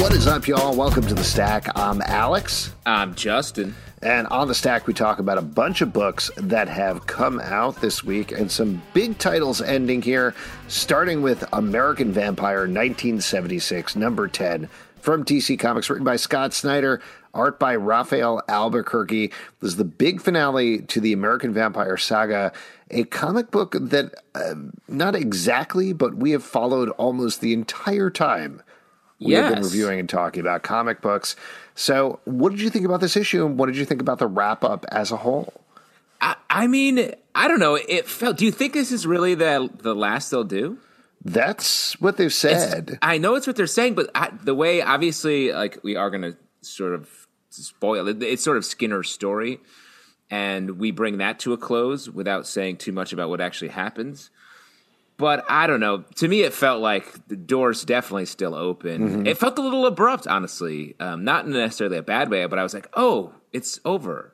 What is up, y'all? Welcome to the Stack. I'm Alex. I'm Justin. And on the stack, we talk about a bunch of books that have come out this week and some big titles ending here, starting with American Vampire 1976, number 10 from DC Comics, written by Scott Snyder, art by Rafael Albuquerque. This is the big finale to the American Vampire saga, a comic book that uh, not exactly, but we have followed almost the entire time we have been reviewing and talking about comic books. So, what did you think about this issue, and what did you think about the wrap up as a whole? I, I mean, I don't know. It felt. Do you think this is really the the last they'll do? That's what they've It's- said. I know it's what they're saying, but I, the way, obviously, like we are going to sort of spoil it. It's sort of Skinner's story, and we bring that to a close without saying too much about what actually happens. But I don't know. To me, it felt like the door's definitely still open. Mm-hmm. It felt a little abrupt, honestly. Um, not necessarily a bad way, but I was like, "Oh, it's over."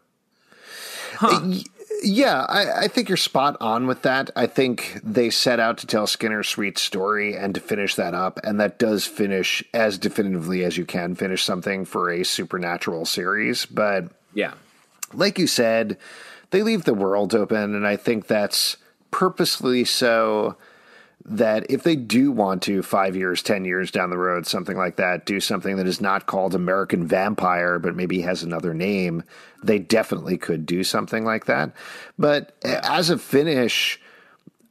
Yeah, I, I think you're spot on with that. I think they set out to tell Skinner's sweet story and to finish that up, and that does finish as definitively as you can finish something for a supernatural series. But Yeah. like you said, they leave the world open, and I think that's purposely so that if they do want to, five years, 10 years down the road, something like that, do something that is not called American Vampire, but maybe has another name, they definitely could do something like that. But as a finish,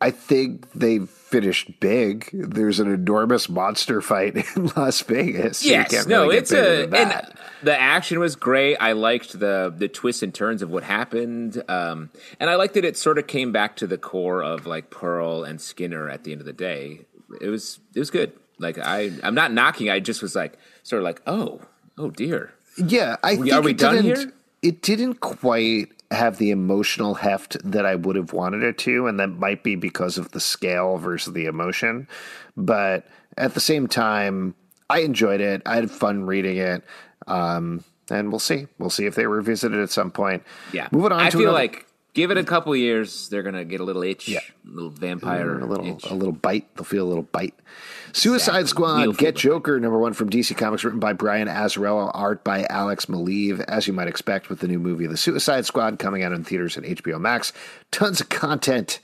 I think they finished big. There's an enormous monster fight in Las Vegas. Yes, no, it's a and the action was great. I liked the the twists and turns of what happened, um, and I liked that it sort of came back to the core of like Pearl and Skinner at the end of the day. It was it was good. Like I I'm not knocking. I just was like sort of like oh oh dear. Yeah, I We- think are we it done didn't, here? It didn't quite have the emotional heft that I would have wanted it to, and that might be because of the scale versus the emotion. But at the same time, I enjoyed it. I had fun reading it, um, and we'll see. We'll see if they revisit it at some point. Yeah, moving on I feel another- like give it a couple years, they're gonna get a little itch, Yeah. a little vampire a little itch. a little bite. They'll feel a little bite. Suicide. Squad, We'll Get. Joker, number one from DC Comics, written by Brian Azzarello, art by Alex Maleev, as you might expect with the new movie The Suicide Squad coming out in theaters and HBO Max. Tons of content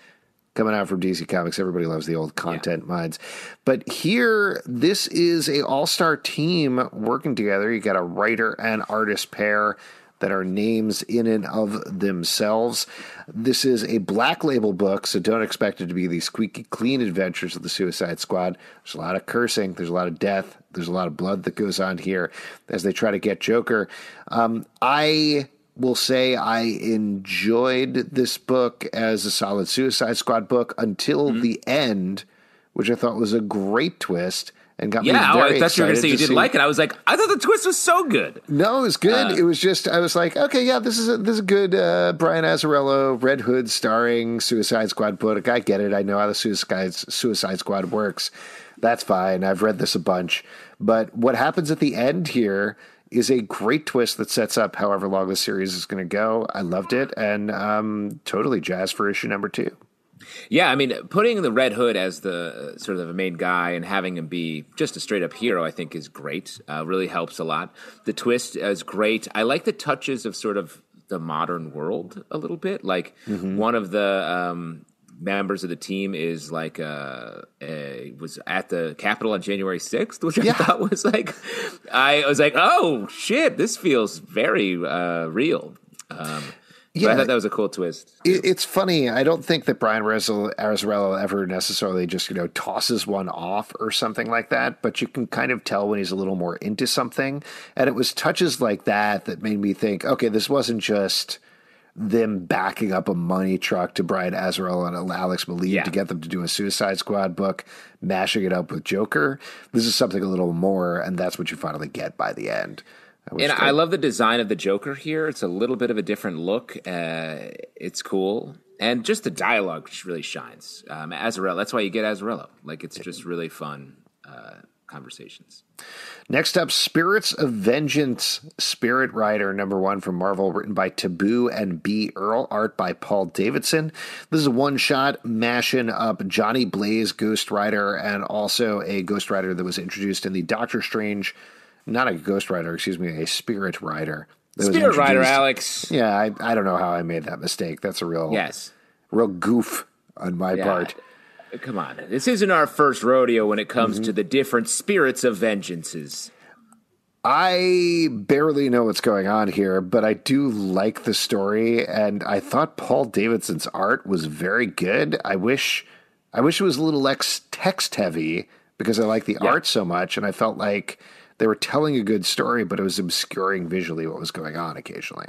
coming out from DC Comics. Everybody loves the old content minds. But here, this is a all-star team working together. You got a writer and artist pair that are names in and of themselves. This is a black label book, so don't expect it to be the squeaky clean adventures of the Suicide Squad. There's a lot of cursing, there's a lot of death, there's a lot of blood that goes on here as they try to get Joker. Um, I will say I enjoyed this book as a solid Suicide Squad book until Mm-hmm. the end, which I thought was a great twist and got yeah, me oh, very I thought you were gonna excited say you didn't see- like it. I was like, I thought the twist was so good. no, it was good. Uh, it was just I was like, okay, yeah, this is a, this is a good uh, Brian Azzarello, Red Hood starring Suicide Squad book. I get it. I know how the Suicide Suicide Squad works. That's fine. I've read this a bunch. But what happens at the end here is a great twist that sets up however long the series is going to go. I loved it and um, totally jazz for issue number two. Yeah, I mean, putting the Red Hood as the uh, sort of the main guy and having him be just a straight up hero, I think, is great. Uh, really helps a lot. The twist is great. I like the touches of sort of the modern world a little bit. Like mm-hmm. one of the um, members of the team is like uh, was at the Capitol on January sixth, which I thought was like I was like, oh shit, this feels very uh, real. Um, yeah, I thought that was a cool twist. It, it's funny. I don't think that Brian Azzarello ever necessarily just you know tosses one off or something like that, mm-hmm. but you can kind of tell when he's a little more into something. And it was touches like that that made me think, okay, this wasn't just them backing up a money truck to Brian Azzarello and Alex Maleev yeah. to get them to do a Suicide Squad book, mashing it up with Joker. This is something a little more, and that's what you finally get by the end. And I love the design of the Joker here. It's a little bit of a different look. Uh, it's cool. And just the dialogue really shines. Um, Azzarello, that's why you get Azzarello. Like, it's just really fun uh, conversations. Next up, Spirits of Vengeance, Spirit Rider number one from Marvel, written by Taboo and B. Earl, art by Paul Davidson. This is a one shot mashing up Johnny Blaze Ghost Rider and also a Ghost Rider that was introduced in the Doctor Strange not a Ghost Rider, excuse me, a Spirit Rider. Spirit Rider, Alex. Yeah, I, I don't know how I made that mistake. That's a real yes, real goof on my yeah. part. Come on, this isn't our first rodeo when it comes mm-hmm. to the different spirits of vengeances. I barely know what's going on here, but I do like the story, and I thought Paul Davidson's art was very good. I wish, I wish it was a little less text heavy because I like the yeah. art so much, and I felt like they were telling a good story, but it was obscuring visually what was going on occasionally.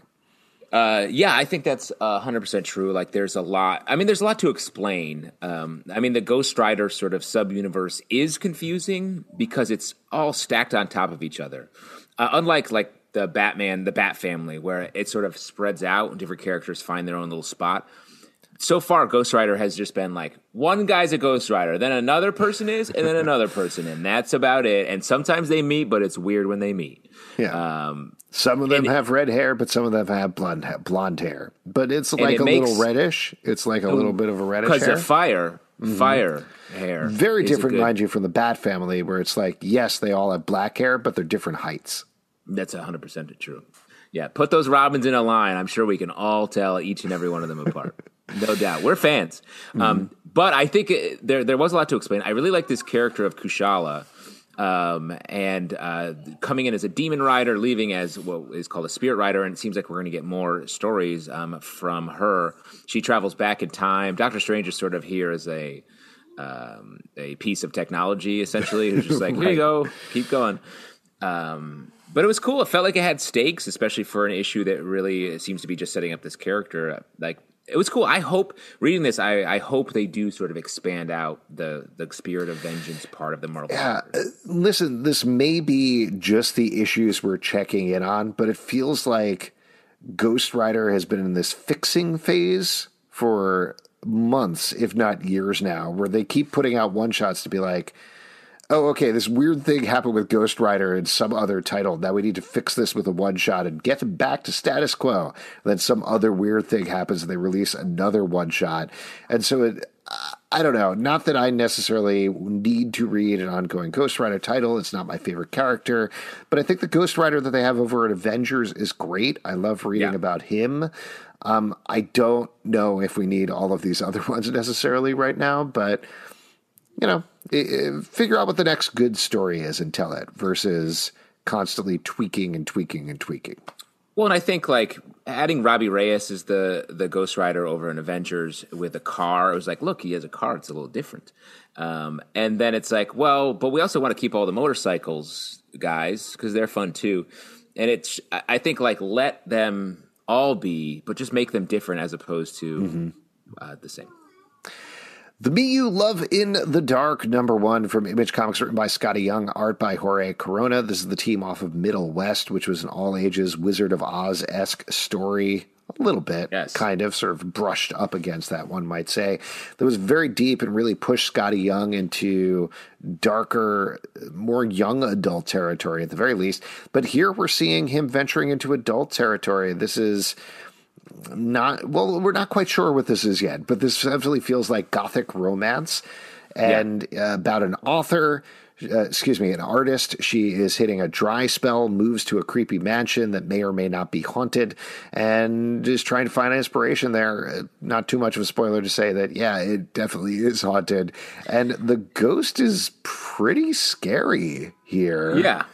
Uh, yeah, I think that's hundred percent true. Like, there's a lot. I mean, there's a lot to explain. Um, I mean, the Ghost Rider sort of sub universe is confusing because it's all stacked on top of each other. Uh, unlike like the Batman, the Bat Family, where it sort of spreads out and different characters find their own little spot so far Ghost Rider has just been like one guy's a Ghost Rider, then another person is, and then another person, and that's about it. And sometimes they meet, but it's weird when they meet. Yeah. Um, some of them have red hair, but some of them have blonde blonde hair. But it's like it a makes, little reddish. It's like a little bit of a reddish because of fire, mm-hmm. fire hair. Very different, mind you, from the Bat family, where it's like yes, they all have black hair, but they're different heights. That's hundred percent true. Yeah, put those Robins in a line. I'm sure we can all tell each and every one of them apart. No doubt, we're fans. Mm-hmm. Um, but I think it, there there was a lot to explain. I really like this character of Kushala, um, and uh, coming in as a demon rider, leaving as what is called a spirit rider, and it seems like we're going to get more stories um, from her. She travels back in time. Doctor Strange is sort of here as a um, a piece of technology, essentially, who's just like, right. here you go, keep going. Um, but it was cool. It felt like it had stakes, especially for an issue that really seems to be just setting up this character. Like it was cool. I hope reading this, I, I hope they do sort of expand out the the spirit of vengeance part of the Marvel. Yeah, uh, listen, this may be just the issues we're checking in on, but it feels like Ghost Rider has been in this fixing phase for months, if not years now, where they keep putting out one shots to be like oh, okay, this weird thing happened with Ghost Rider and some other title. Now we need to fix this with a one shot and get them back to status quo. And then some other weird thing happens and they release another one shot. And so it, I don't know. Not that I necessarily need to read an ongoing Ghost Rider title. It's not my favorite character, but I think the Ghost Rider that they have over at Avengers is great. I love reading yeah. about him. Um, I don't know if we need all of these other ones necessarily right now, but you know, figure out what the next good story is and tell it versus constantly tweaking and tweaking and tweaking. Well, and I think like adding Robbie Reyes as the the Ghost Rider over in Avengers with a car, it was like, look, he has a car; it's a little different. Um, and then it's like, well, but we also want to keep all the motorcycles guys because they're fun too. And it's, I think, like let them all be, but just make them different as opposed to mm-hmm. uh, the same. The Me You Love in the Dark, number one from Image Comics, written by Skottie Young, art by Jorge Corona. This is the team off of Middle West, which was an all ages Wizard of Oz esque story. A little bit, yes. kind of, sort of brushed up against that, one might say. That was very deep and really pushed Skottie Young into darker, more young adult territory at the very least. But here we're seeing him venturing into adult territory. This is not well we're not quite sure what this is yet but this absolutely feels like gothic romance and yeah. uh, about an author uh, excuse me, an artist. She is hitting a dry spell, moves to a creepy mansion that may or may not be haunted, and is trying to find inspiration there. Uh, not too much of a spoiler to say that, yeah, it definitely is haunted. And the ghost is pretty scary here. Yeah.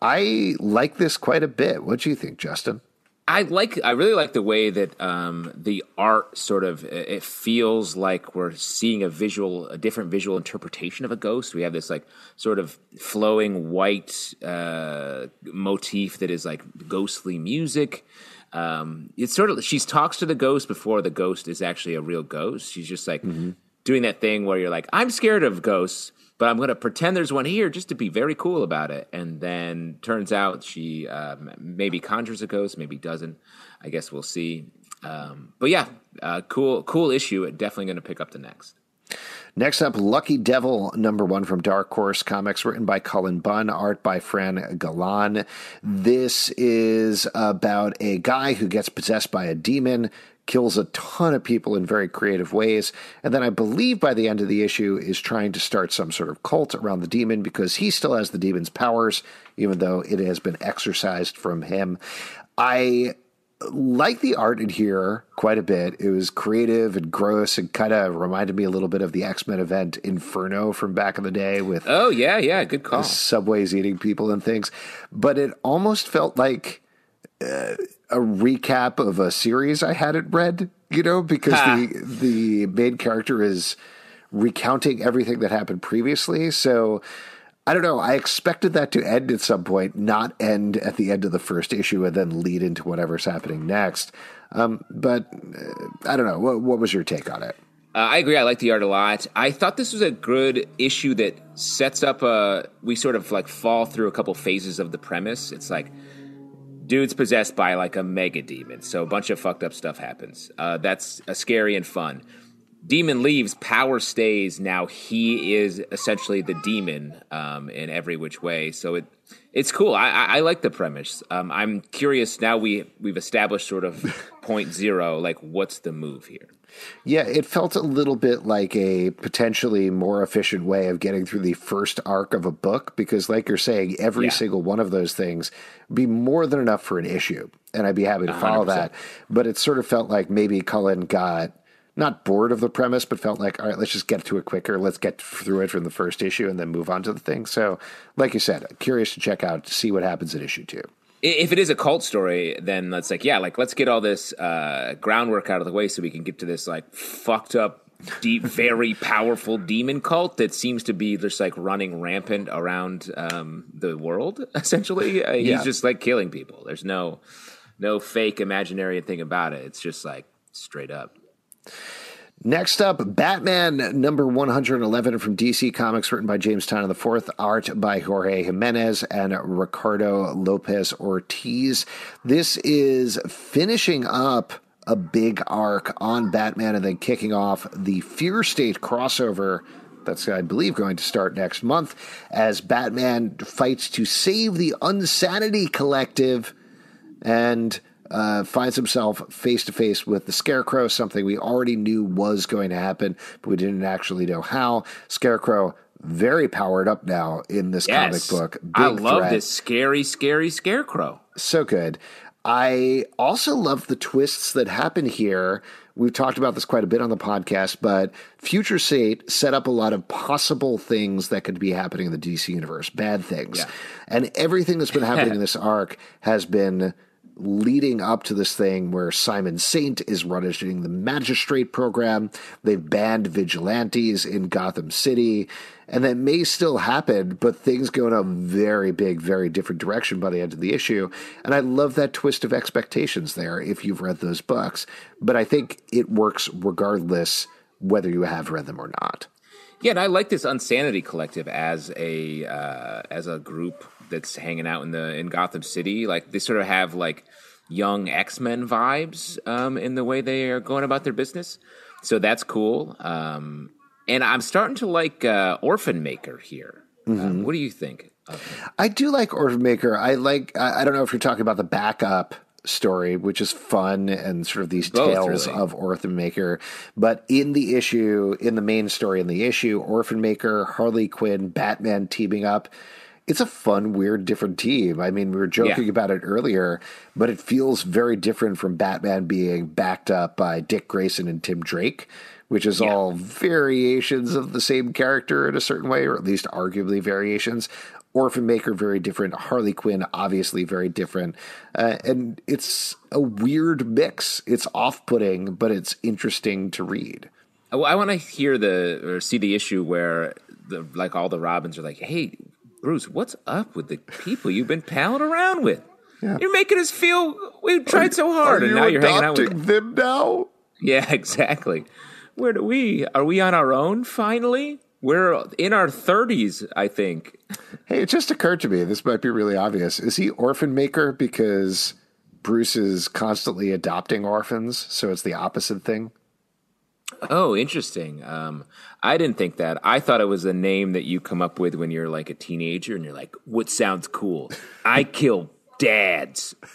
I like this quite a bit. What do you think, Justin? I like. I really like the way that um, the art sort of it feels like we're seeing a visual, a different visual interpretation of a ghost. We have this like sort of flowing white uh, motif that is like ghostly music. Um, it's sort of she talks to the ghost before the ghost is actually a real ghost. She's just like mm-hmm. doing that thing where you're like, I'm scared of ghosts but I'm going to pretend there's one here just to be very cool about it. And then turns out she um, maybe conjures a ghost, maybe doesn't. I guess we'll see. Um, but yeah, uh, cool, cool issue. Definitely going to pick up the next. Next up, Lucky Devil, number one from Dark Horse Comics, written by Cullen Bunn, art by Fran Galan. This is about a guy who gets possessed by a demon, kills a ton of people in very creative ways. And then I believe by the end of the issue is trying to start some sort of cult around the demon because he still has the demon's powers, even though it has been exorcised from him. I like the art in here quite a bit. It was creative and gross and kind of reminded me a little bit of the X Men event Inferno from back in the day with Oh yeah, yeah, good call. Subways eating people and things. But it almost felt like uh, a recap of a series I hadn't read, you know, because the the main character is recounting everything that happened previously. So I don't know. I expected that to end at some point, not end at the end of the first issue and then lead into whatever's happening next. Um, but uh, I don't know. What, what was your take on it? Uh, I agree. I like the art a lot. I thought this was a good issue that sets up a. We sort of like fall through a couple phases of the premise. It's like dude's possessed by like a mega demon, so a bunch of fucked up stuff happens. Uh, that's uh, scary and fun. Demon leaves, power stays. Now he is essentially the demon um, in every which way. So it it's cool. I, I, I like the premise. Um, I'm curious now. We we've established sort of point zero. Like, what's the move here? Yeah, it felt a little bit like a potentially more efficient way of getting through the first arc of a book because, like you're saying, every yeah. single one of those things be more than enough for an issue, and I'd be happy to follow 100%. that. But it sort of felt like maybe Cullen got not bored of the premise, but felt like, all right, let's just get to it quicker. Let's get through it from the first issue and then move on to the thing. So, like you said, curious to check out to see what happens in issue two if it is a cult story, then let's like yeah, like let's get all this uh, groundwork out of the way so we can get to this like fucked up, deep, very powerful demon cult that seems to be just like running rampant around um, the world. Essentially, uh, he's yeah. just like killing people. There's no no fake imaginary thing about it. It's just like straight up. Next up, Batman number 111 from DC Comics, written by James Tynion IV, art by Jorge Jimenez and Ricardo Lopez Ortiz. This is finishing up a big arc on Batman and then kicking off the Fear State crossover that's, I believe, going to start next month as Batman fights to save the Unsanity Collective and uh, finds himself face to face with the Scarecrow, something we already knew was going to happen, but we didn't actually know how. Scarecrow very powered up now in this yes. comic book. Big I love threat. this scary, scary Scarecrow. So good. I also love the twists that happen here. We've talked about this quite a bit on the podcast, but Future State set up a lot of possible things that could be happening in the DC universe, bad things. Yeah. And everything that's been happening in this arc has been leading up to this thing where Simon Saint is running the magistrate program. They've banned vigilantes in Gotham City. And that may still happen, but things go in a very big, very different direction by the end of the issue. And I love that twist of expectations there if you've read those books. But I think it works regardless whether you have read them or not. Yeah, and I like this Unsanity Collective as a uh, as a group that's hanging out in the in Gotham City. Like they sort of have like young X Men vibes um, in the way they are going about their business. So that's cool. Um, and I'm starting to like uh, Orphan Maker here. Um, mm-hmm. what do you think? I do like Orphan Maker. I like. I, I don't know if you're talking about the backup story, which is fun and sort of these Both, tales really. of Orphan Maker. But in the issue, in the main story in the issue, Orphan Maker, Harley Quinn, Batman teaming up. It's a fun, weird, different team. I mean, we were joking Yeah. about it earlier, but it feels very different from Batman being backed up by Dick Grayson and Tim Drake, which is Yeah. all variations of the same character in a certain way, or at least arguably variations. Orphan Maker, very different. Harley Quinn, obviously very different. Uh, and it's a weird mix. It's off putting, but it's interesting to read. Well, I want to hear the or see the issue where the like all the Robins are like, "Hey, Bruce, what's up with the people you've been palling around with? You're making us feel we tried so hard, and now you're hanging out with." them now? Yeah, exactly. Where do we? Are we on our own finally? We're in our thirties, I think. Hey, it just occurred to me. This might be really obvious. Is he orphan maker because Bruce is constantly adopting orphans? So it's the opposite thing. Oh, interesting. Um, I didn't think that. I thought it was a name that you come up with when you're like a teenager and you're like, "What sounds cool? I kill dads."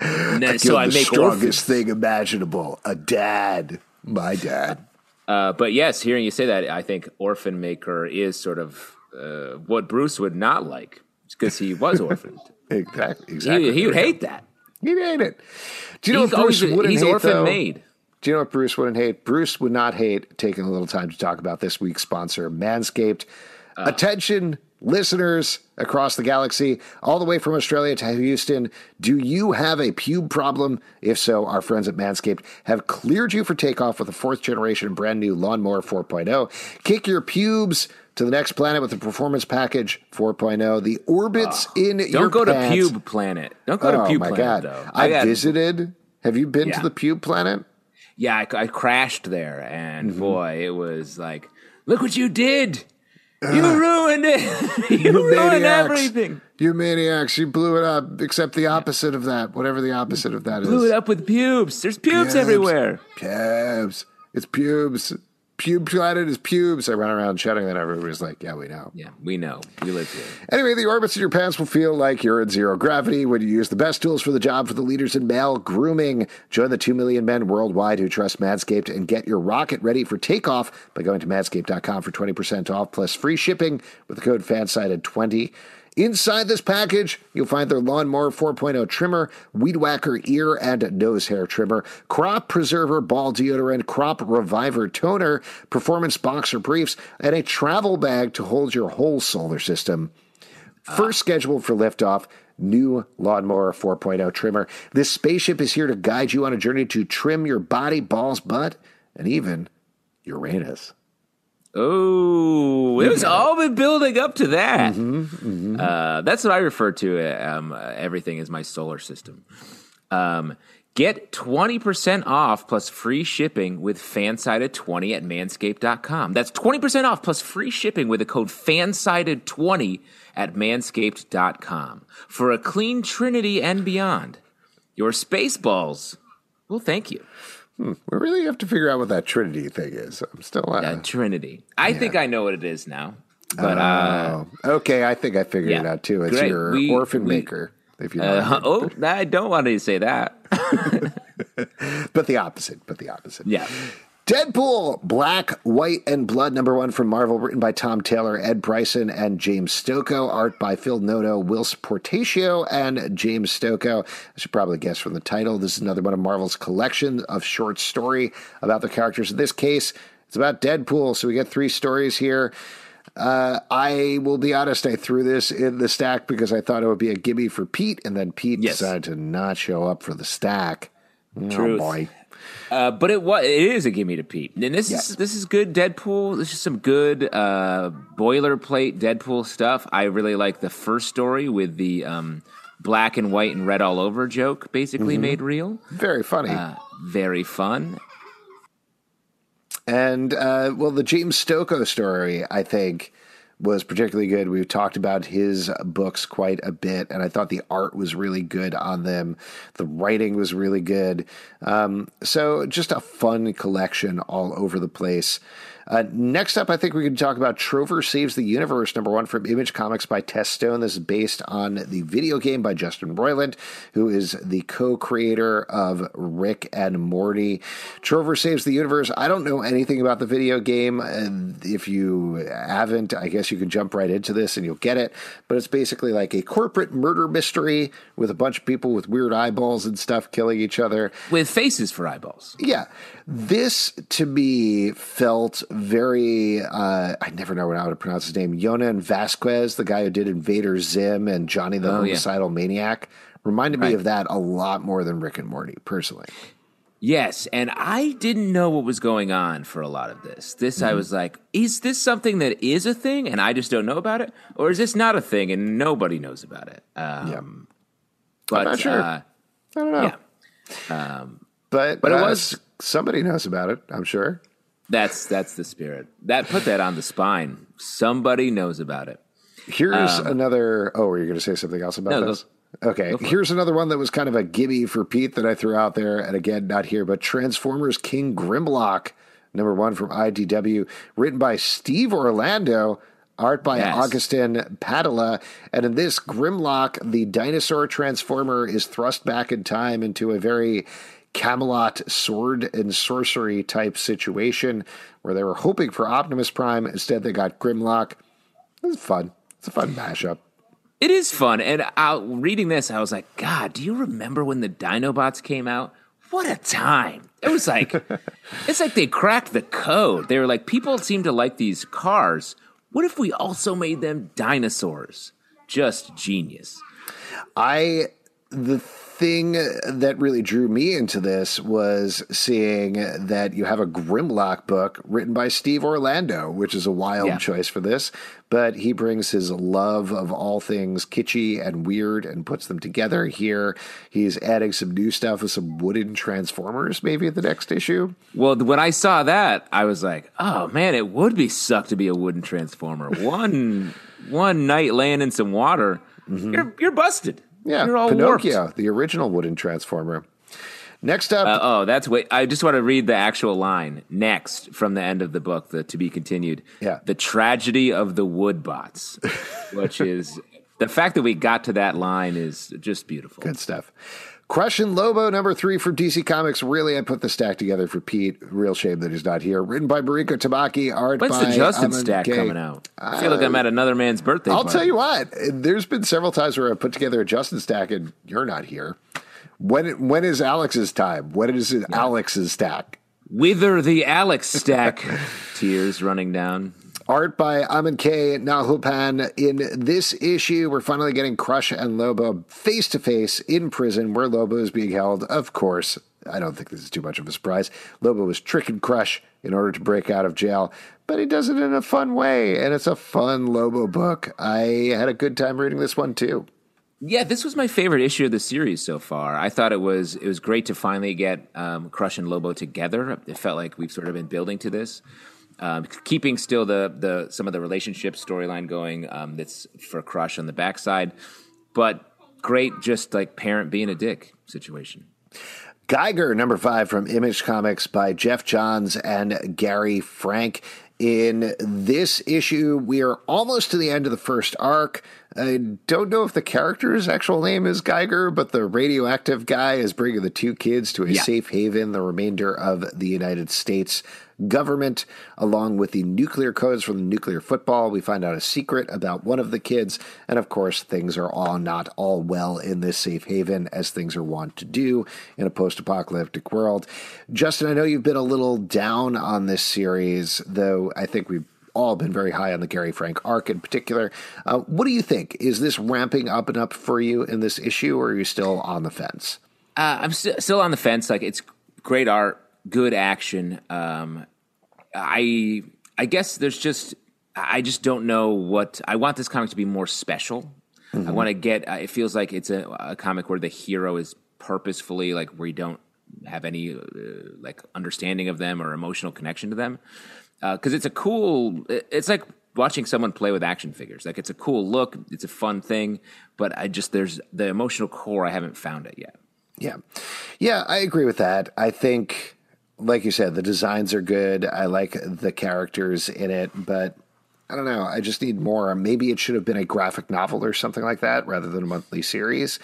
Then- so I the make strongest orphans. thing imaginable. A dad. My dad. Uh, but yes, hearing you say that, I think Orphan Maker is sort of uh, what Bruce would not like because he was orphaned. Exactly. Exactly. he, he would hate that. He'd hate it. Do you know He's what Bruce always wouldn't he's hate, orphan though? made. Do you know what Bruce wouldn't hate? Bruce would not hate taking a little time to talk about this week's sponsor, Manscaped. Uh. Attention, listeners across the galaxy, all the way from Australia to Houston. Do you have a pube problem? If so, our friends at Manscaped have cleared you for takeoff with a fourth generation brand new Lawnmower 4.0. Kick your pubes to the next planet with the Performance Package 4.0. The orbits in your Ah, Don't go to pants- Pube Planet. Don't go to Oh Pube my Planet god! though. I got- visited. Have you been to the pube planet? Yeah, I, I crashed there, and Mm-hmm. boy, it was like, look what you did! You ruined it! you ruined maniacs. everything! You maniacs! You blew it up. Except the opposite of that, whatever the opposite of that is. Blew it up with pubes. There's pubes Pubes. everywhere. Pubes. It's pubes. Pube planet is pubes. I run around shouting that everybody's like, "Yeah, we know." Yeah, we know. We live here. Anyway, the orbits in your pants will feel like you're in zero gravity when you use the best tools for the job for the leaders in male grooming. Join the 2 million men worldwide who trust Manscaped and get your rocket ready for takeoff by going to manscaped.com for 20% off plus free shipping with the code FANSIDED20. Inside this package, you'll find their Lawnmower 4.0 trimmer, Weed Whacker ear and nose hair trimmer, Crop Preserver ball deodorant, Crop Reviver toner, Performance boxer briefs, and a travel bag to hold your whole solar system. First scheduled for liftoff, new Lawnmower 4.0 trimmer. This spaceship is here to guide you on a journey to trim your body, balls, butt, and even Uranus. Oh, it was all been building up to that. Mm-hmm, Uh, that's what I refer to. Um, uh, everything is my solar system. Um, get 20% off plus free shipping with fansided20 at manscaped.com. That's 20% off plus free shipping with the code fansided20 at manscaped.com for a clean trinity and beyond. Your space balls. Well, thank you. We really have to figure out what that Trinity thing is. I'm still uh, Uh, trinity. I think I know what it is now. But uh, oh, okay. I think I figured it out too. It's Great. your We- orphan we- maker. If you Uh, oh, I don't want to say that. but the opposite. But the opposite. Yeah. Deadpool, Black, White, and Blood, number one from Marvel, written by Tom Taylor, Ed Brisson, and James Stokoe. Art by Phil Noto, Whilce Portacio, and James Stokoe. I should probably guess from the title. This is another one of Marvel's collection of short story about the characters. In this case, it's about Deadpool. So we get three stories here. Uh, I will be honest, I threw this in the stack because I thought it would be a gimme for Pete, and then Pete Yes. decided to not show up for the stack. Truth. Oh boy. Uh, but it was it is a gimme to Pete. And this is this is good Deadpool. This is some good uh, boilerplate Deadpool stuff. I really like the first story with the um, black and white and red all over joke, basically made real. Very funny. Uh, very fun. And uh, well, the James Stokoe story, I think, was particularly good. We've talked about his books quite a bit, and I thought the art was really good on them. The writing was really good. Um, so just a fun collection all over the place. Uh, next up, I think we can talk about Trover Saves the Universe, number one from Image Comics by Tess Stone. This is based on the video game by Justin Roiland, who is the co creator of Rick and Morty. Trover Saves the Universe. I don't know anything about the video game. And if you haven't, I guess you can jump right into this and you'll get it. But it's basically like a corporate murder mystery with a bunch of people with weird eyeballs and stuff killing each other. With faces for eyeballs. Yeah. This to me felt very, uh, I never know how to pronounce his name, Jhonen Vasquez, the guy who did Invader Zim and Johnny the Oh, yeah. Homicidal Maniac. Reminded me of that a lot more than Rick and Morty, personally. Yes, and I didn't know what was going on for a lot of this. This Mm-hmm. I was like, is this something that is a thing and I just don't know about it, or is this not a thing and nobody knows about it? Um, Yeah. but not sure. uh, I don't know. yeah, But, But it uh, was- somebody knows about it, I'm sure. That's that's the spirit. That put that on the spine. Somebody knows about it. Here's another. Oh, were you going to say something else about Um, No, go- this? okay. Here's another one that was kind of a gimme for Pete that I threw out there. And again, not here, but Transformers King Grimlock, number one from IDW, written by Steve Orlando. Art by Yes. Agustin Padilla. And in this, Grimlock, the dinosaur transformer, is thrust back in time into a very Camelot sword and sorcery type situation where they were hoping for Optimus Prime. Instead, they got Grimlock. It's fun. It's a fun mashup. It is fun, and I, reading this, I was like, God, do you remember when the Dinobots came out? What a time! It was like, it's like they cracked the code. They were like, people seem to like these cars. What if we also made them dinosaurs? Just genius. I the thing that really drew me into this was seeing that you have a Grimlock book written by Steve Orlando, which is a wild Yeah. choice for this. But he brings his love of all things kitschy and weird and puts them together here. He's adding some new stuff with some wooden transformers, maybe in the next issue. Well, when I saw that, I was like, oh man, it would be suck to be a wooden transformer. One one night laying in some water, mm-hmm. you're you're busted. Yeah, you're all Pinocchio, warped. the original wooden transformer. Next up, Uh, oh, that's wait. I just want to read the actual line next from the end of the book, the to be continued. Yeah. the tragedy of the Woodbots, which is the fact that we got to that line is just beautiful. Good stuff. Crush and Lobo, number three from DC Comics. Really, I put the stack together for Pete. Real shame that he's not here. Written by Mariko Tamaki, art When's by the Justin Aman stack coming out? I feel like I'm at uh, another man's birthday. I'll party. tell you what. There's been several times where I put together a Justin stack and you're not here. When when is Alex's time? When is it Alex's stack? Wither the Alex stack, tears running down. Art by Amancay Nahuelpan. In this issue, we're finally getting Crush and Lobo face to face in prison where Lobo is being held. Of course, I don't think this is too much of a surprise. Lobo was tricking Crush in order to break out of jail, but he does it in a fun way, and it's a fun Lobo book. I had a good time reading this one too. Yeah, this was my favorite issue of the series so far. I thought it was it was great to finally get um, Crush and Lobo together. It felt like we've sort of been building to this, um, keeping still the the some of the relationship storyline going. Um, that's for Crush on the backside, but great, just like parent being a dick situation. Geiger, number five from Image Comics by Geoff Johns and Gary Frank. In this issue, we are almost to the end of the first arc. I don't know if the character's actual name is Geiger, but the radioactive guy is bringing the two kids to a Yeah. safe haven, the remainder of the United States government, along with the nuclear codes from the nuclear football. We find out a secret about one of the kids, and of course, things are all not all well in this safe haven, as things are wont to do in a post apocalyptic world. Justin, I know you've been a little down on this series, though I think we've all been very high on the Gary Frank arc in particular. Uh, what do you think? Is this ramping up and up for you in this issue, or are you still on the fence? Uh, I'm st- still on the fence. Like it's great art, good action. Um, I I guess there's just I just don't know what I want this comic to be more special. I want to get. Uh, it feels like it's a, a comic where the hero is purposefully like where you don't have any uh, like understanding of them or emotional connection to them because it's a cool. It's like watching someone play with action figures. Like it's a cool look. It's a fun thing, but I just there's the emotional core. I haven't found it yet. Yeah. Yeah, I agree with that. I think like you said, the designs are good. I like the characters in it, but I don't know. I just need more. Maybe it should have been a graphic novel or something like that rather than a monthly series.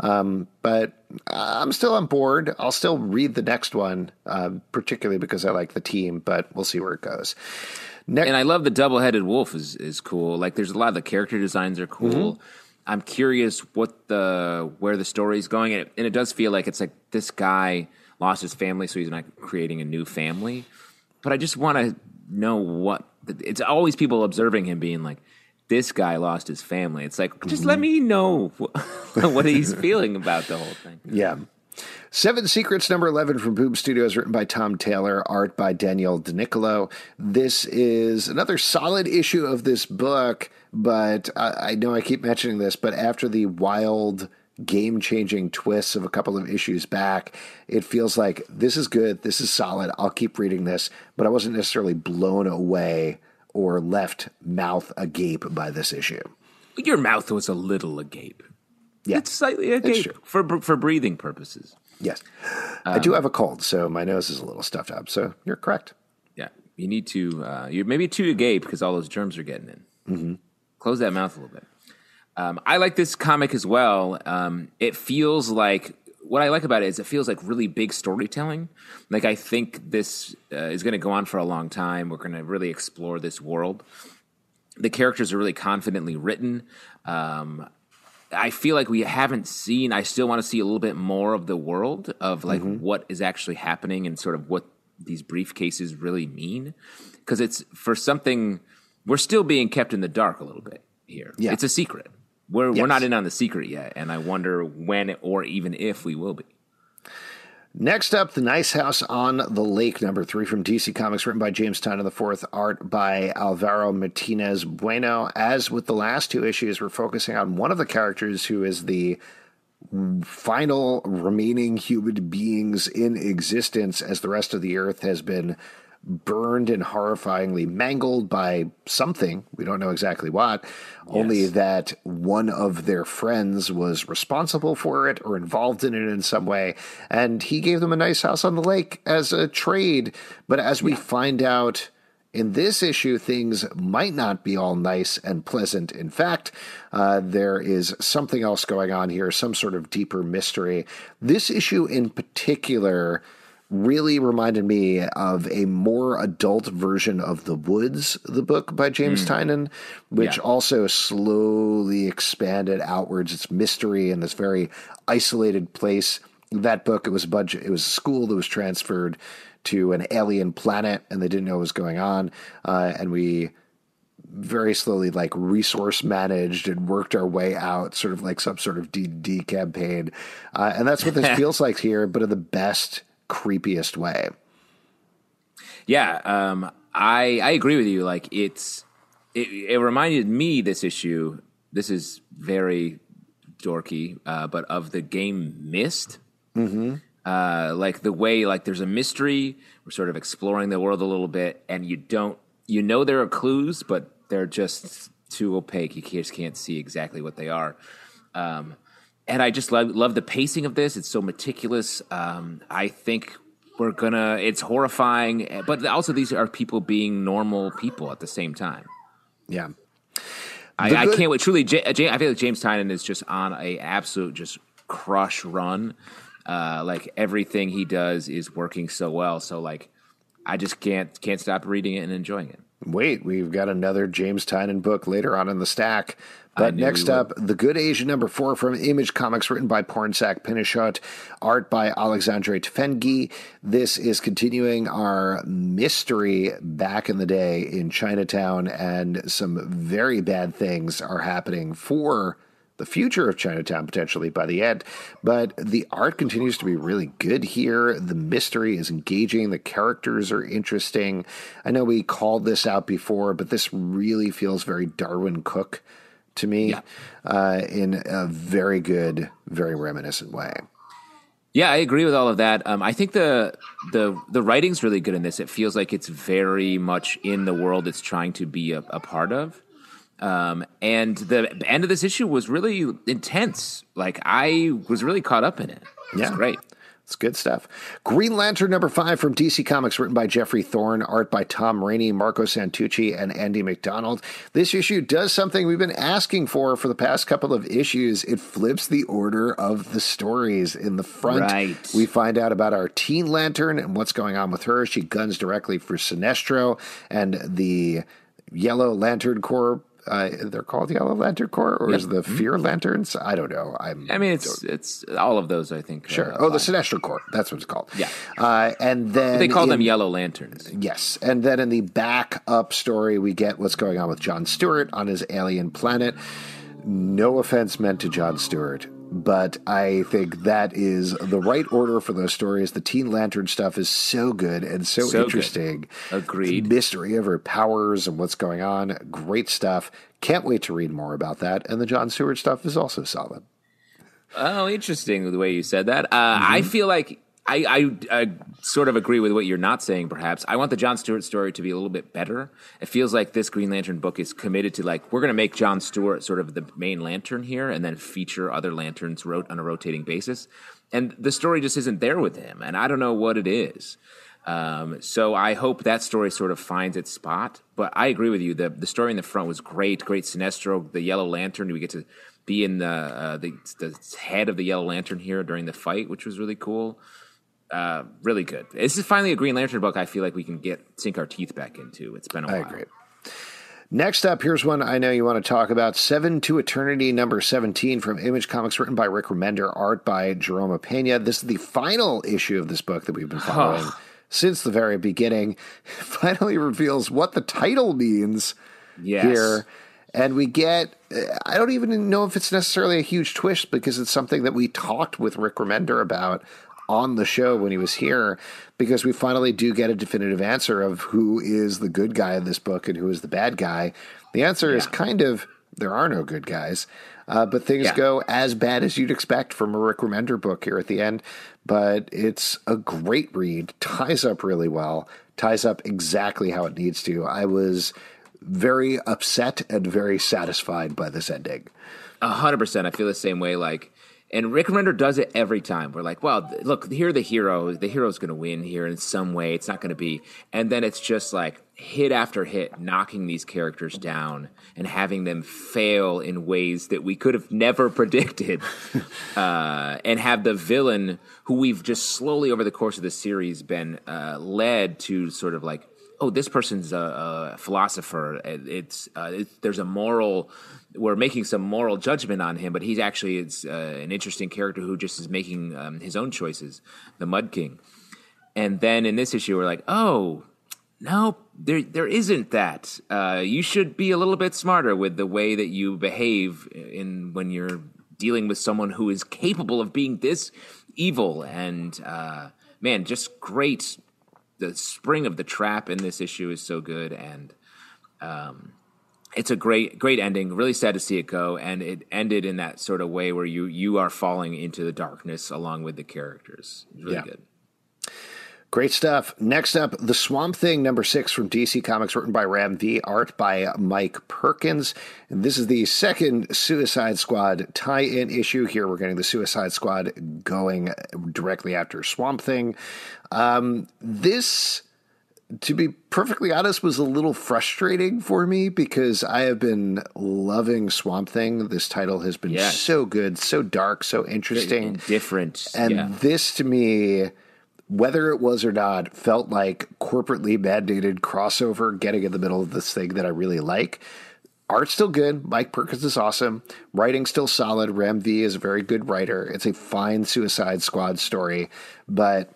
Um, but I'm still on board. I'll still read the next one, uh, particularly because I like the team, but we'll see where it goes. And I love the double headed wolf is, is cool. Like there's a lot of the character designs are cool. Mm-hmm. I'm curious what the where the story's going, and it, and it does feel like it's like this guy lost his family, so he's not creating a new family. But I just want to know what it's always people observing him being like, this guy lost his family. It's like, just let mm-hmm. me know what he's feeling about the whole thing. Yeah. Seven Secrets, number 11 from Boom Studios, written by Tom Taylor, art by Daniel Di Nicuolo. This is another solid issue of this book, but I, I know I keep mentioning this, but after the wild game changing twists of a couple of issues back, it feels like this is good, this is solid, I'll keep reading this, but I wasn't necessarily blown away or left mouth agape by this issue. Your mouth was a little agape. Yeah, it's slightly agape for for breathing purposes. Yes, um, I do have a cold, so my nose is a little stuffed up. So you're correct. Yeah, you need to. Uh, you maybe too agape because all those germs are getting in. Mm-hmm. Close that mouth a little bit. Um, I like this comic as well. Um, it feels like what I like about it is it feels like really big storytelling. Like I think this uh, is going to go on for a long time. We're going to really explore this world. The characters are really confidently written. Um, I feel like we haven't seen. I still want to see a little bit more of the world of like mm-hmm. what is actually happening and sort of what these briefcases really mean. Because it's for something we're still being kept in the dark a little bit here. Yeah. It's a secret. We're yes. we're not in on the secret yet, and I wonder when or even if we will be. Next up, The Nice House on the Lake, number three from DC Comics, written by James the fourth, art by Alvaro Martinez Bueno. As with the last two issues, we're focusing on one of the characters who is the final remaining human beings in existence as the rest of the earth has been burned and horrifyingly mangled by something. We don't know exactly what, yes. only that one of their friends was responsible for it or involved in it in some way. And he gave them a nice house on the lake as a trade. But as we yeah. find out, in this issue, things might not be all nice and pleasant. In fact, uh, there is something else going on here, some sort of deeper mystery. This issue in particular really reminded me of a more adult version of The Woods, the book by James mm. Tynion, which yeah. also slowly expanded outwards. Its mystery in this very isolated place. That book, it was a budget, it was a school that was transferred to an alien planet, and they didn't know what was going on. Uh, and we very slowly like resource managed and worked our way out, sort of like some sort of D campaign. Uh, and that's what this feels like here, but in the best creepiest way. Yeah, um, I I agree with you. Like it's it, it reminded me this issue. This is very dorky, uh, but of the game Myst. Mm-hmm. Uh, like the way like there's a mystery. We're sort of exploring the world a little bit, and you don't you know there are clues, but they're just too opaque. You just can't see exactly what they are. Um, and I just love, love the pacing of this. It's so meticulous. Um, I think we're gonna. It's horrifying, but also these are people being normal people at the same time. Yeah, I, I, can't wait. Truly, J, J, I feel like James Tynion is just on a absolute just crush run. Uh, like everything he does is working so well. So like, I just can't can't stop reading it and enjoying it. Wait, we've got another James Tynion book later on in the stack. But next up, The Good Asian number four from Image Comics, written by Pornsak Pichetshote, art by Alexandre Tefenkgi. This is continuing our mystery back in the day in Chinatown, and some very bad things are happening for the future of Chinatown potentially by the end. But the art continues to be really good here. The mystery is engaging. The characters are interesting. I know we called this out before, but this really feels very Darwyn Cooke to me yeah. uh, in a very good, very reminiscent way. Yeah, I agree with all of that. Um, I think the the the writing's really good in this. It feels like it's very much in the world it's trying to be a, a part of. Um, and the end of this issue was really intense. Like I was really caught up in it. It yeah. great. It's good stuff. Green Lantern number five from DC Comics, written by Geoffrey Thorne, art by Tom Raney, Marco Santucci, and Andy MacDonald. This issue does something we've been asking for for the past couple of issues. It flips the order of the stories. In the front, Right. we find out about our Teen Lantern and what's going on with her. She guns directly for Sinestro and the Yellow Lantern Corps. Uh, they're called Yellow Lantern Corps, or is the Fear Lanterns? I don't know. I'm I mean, it's it's all of those. I think. Sure. uh, oh, the. Sinestro Corps. That's what it's called. Yeah. Uh, and then they call them Yellow Lanterns. Yes. And then in the backup story, we get what's going on with John Stewart on his alien planet. No offense meant to John Stewart, but I think that is the right order for those stories. The Teen Lantern stuff is so good and so, So good. interesting. Agreed. The mystery of her powers and what's going on. Great stuff. Can't wait to read more about that. And the John Stewart stuff is also solid. Oh, interesting the way you said that. Uh, Mm-hmm. I feel like I, I, I sort of agree with what you're not saying. Perhaps I want the John Stewart story to be a little bit better. It feels like this Green Lantern book is committed to like we're going to make John Stewart sort of the main lantern here, and then feature other lanterns ro- on a rotating basis. And the story just isn't there with him, and I don't know what it is. Um, so I hope that story sort of finds its spot. But I agree with you. The the story in the front was great. Great Sinestro, the Yellow Lantern. We get to be in the uh, the the head of the Yellow Lantern here during the fight, which was really cool. Uh, really good. This is finally a Green Lantern book. I feel like we can get sink our teeth back into. It's been a while. agree. Next up, here's one I know you want to talk about Seven to Eternity, number 17 from Image Comics, written by Rick Remender, art by Jerome Opeña. This is the final issue of this book that we've been following since the very beginning. Finally reveals what the title means Yes. here. And we get, I don't even know if it's necessarily a huge twist because it's something that we talked with Rick Remender about on the show when he was here because we finally do get a definitive answer of who is the good guy in this book and who is the bad guy. The answer is kind of there are no good guys, uh, but things Yeah. go as bad as you'd expect from a Rick Remender book here at the end. But it's a great read, ties up really well, ties up exactly how it needs to. I was very upset and very satisfied by this ending. A hundred percent. I feel the same way. Like, and Rick Remender does it every time. We're like, well, look, here the hero. The hero's going to win here in some way. It's not going to be, and then it's just like hit after hit, knocking these characters down and having them fail in ways that we could have never predicted, uh, and have the villain who we've just slowly over the course of the series been uh, led to sort of like oh, this person's a, a philosopher. It's uh, it, there's a moral. We're making some moral judgment on him, but he's actually it's uh, an interesting character who just is making um, his own choices. The Mud King, and then in this issue, we're like, oh. No, there there isn't that. Uh, you should be a little bit smarter with the way that you behave in when you're dealing with someone who is capable of being this evil. And uh, man, just great the spring of the trap in this issue is so good and um, it's a great great ending really sad to see it go and it ended in that sort of way where you you are falling into the darkness along with the characters really Yeah. good Great stuff. Next up, The Swamp Thing, number six from DC Comics, written by Ram V, art by Mike Perkins. And this is the second Suicide Squad tie in issue. Here we're getting the Suicide Squad going directly after Swamp Thing. Um, this, to be perfectly honest, was a little frustrating for me because I have been loving Swamp Thing. This title has been Yes. so good, so dark, so interesting. And different And yeah. this to me, whether it was or not, felt like corporately mandated crossover getting in the middle of this thing that I really like. Art's still good. Mike Perkins is awesome. Writing still solid. Ram V is a very good writer. It's a fine Suicide Squad story. But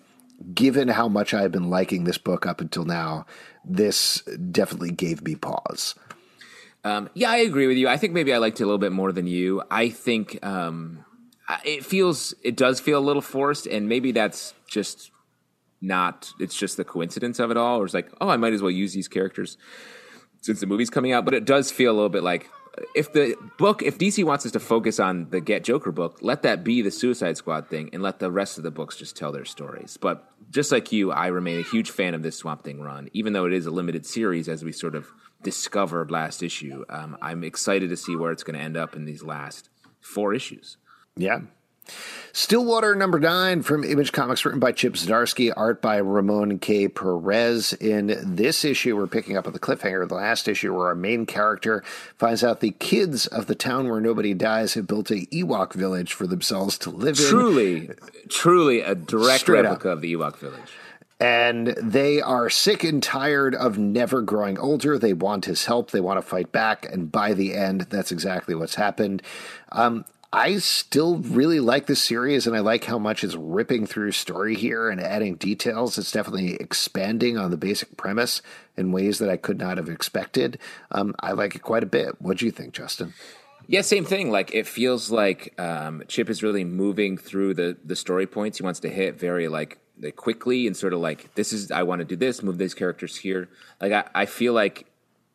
given how much I've been liking this book up until now, this definitely gave me pause. Um, yeah, I agree with you. I think maybe I liked it a little bit more than you. I think um, it feels, it does feel a little forced, and maybe that's just not. It's just the coincidence of it all, or it's like, oh, I might as well use these characters since the movie's coming out. But it does feel a little bit like if the book, if DC wants us to focus on the Get Joker book, let that be the Suicide Squad thing, and let the rest of the books just tell their stories. But just like you, I remain a huge fan of this Swamp Thing run, even though it is a limited series, as we sort of discovered last issue. Um, I'm excited to see where it's going to end up in these last four issues. Yeah. Stillwater number nine from Image Comics, written by Chip Zdarsky, art by Ramon K. Perez. In this issue, we're picking up at the cliffhanger of the last issue, where our main character finds out the kids of the town where nobody dies have built a Ewok village for themselves to live in. Truly, truly a direct Straight replica up. of the Ewok village. And they are sick and tired of never growing older. They want his help. They want to fight back. And by the end, that's exactly what's happened. Um, I still really like this series, and I like how much it's ripping through story here and adding details. It's definitely expanding on the basic premise in ways that I could not have expected. Um, I like it quite a bit. What do you think, Justin? Yeah, same thing. Like it feels like um, Chip is really moving through the the story points he wants to hit very like, quickly and sort of like this is I want to do this, move these characters here. Like I, I feel like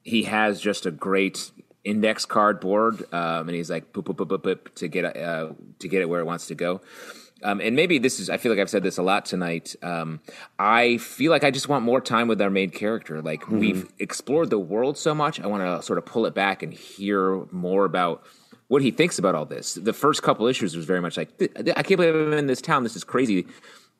he has just a great index card board, um, and he's like boop boop boop boop boop to get uh, to get it where it wants to go. Um, and maybe this is, I feel like I've said this a lot tonight. Um, I feel like I just want more time with our main character. Like we've explored the world so much. I want to sort of pull it back and hear more about what he thinks about all this. The first couple issues was very much like, I can't believe I'm in this town. This is crazy.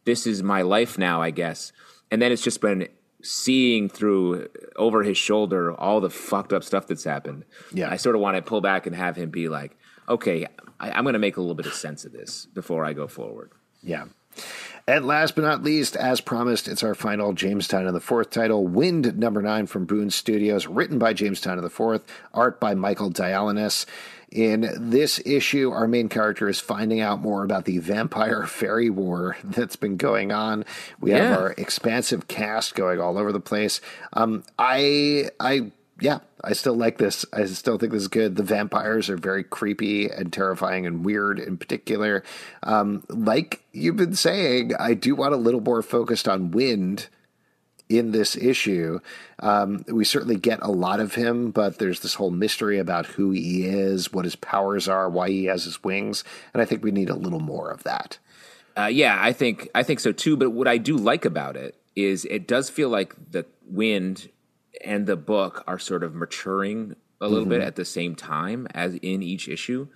This is my life now, I guess. And then it's just been seeing through over his shoulder all the fucked up stuff that's happened. Yeah. I sort of want to pull back and have him be like, okay, I, I'm going to make a little bit of sense of this before I go forward. Yeah. And last but not least, as promised, it's our final James Tynion in the Fourth title, Wynd number nine from BOOM! Studios, written by James Tynion in the Fourth, art by Michael Dialynas. In this issue, our main character is finding out more about the vampire fairy war that's been going on. We Yeah. have our expansive cast going all over the place. Um, I, I, yeah, I still like this. I still think this is good. The vampires are very creepy and terrifying and weird in particular. Um, like you've been saying, I do want a little more focused on Wynd in this issue. Um, we certainly get a lot of him, but there's this whole mystery about who he is, what his powers are, why he has his wings, and I think we need a little more of that. Uh, yeah, I think I think so too. But what I do like about it is it does feel like the Wynd and the book are sort of maturing a little bit at the same time as in each issue.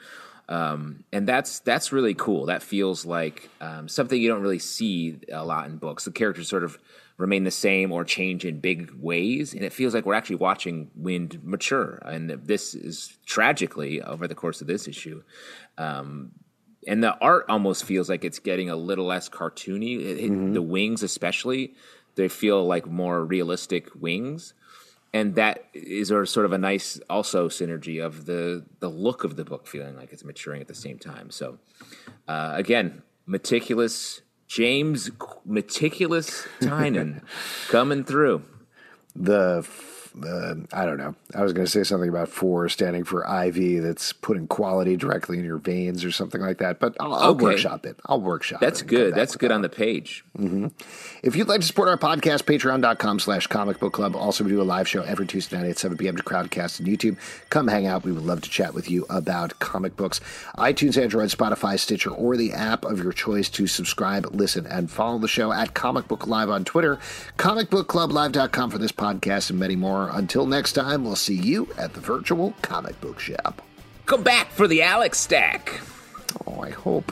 Um, and that's that's really cool. That feels like um, something you don't really see a lot in books. The characters sort of remain the same or change in big ways, and it feels like we're actually watching Wynd mature. And this is tragically over the course of this issue. Um, and the art almost feels like it's getting a little less cartoony. It, it- The wings, especially, they feel like more realistic wings, and that is a sort of a nice also synergy of the the look of the book feeling like it's maturing at the same time. So, uh, again, meticulous James meticulous Tynion coming through. the uh, I don't know. I was going to say something about four standing for IV that's putting quality directly in your veins or something like that, but I'll, I'll Okay. workshop it. I'll workshop it. That's and good. That's good on the page. If you'd like to support our podcast, patreon.com slash comic book club. Also, we do a live show every Tuesday night at 7 p.m. to Crowdcast and YouTube. Come hang out. We would love to chat with you about comic books. iTunes, Android, Spotify, Stitcher, or the app of your choice to subscribe, listen, and follow the show at Comic Book Live on Twitter, comicbookclublive.com for this podcast, and many more. Until next time, we'll see you at the virtual comic book shop. Come back for the Alex stack. Oh, I hope.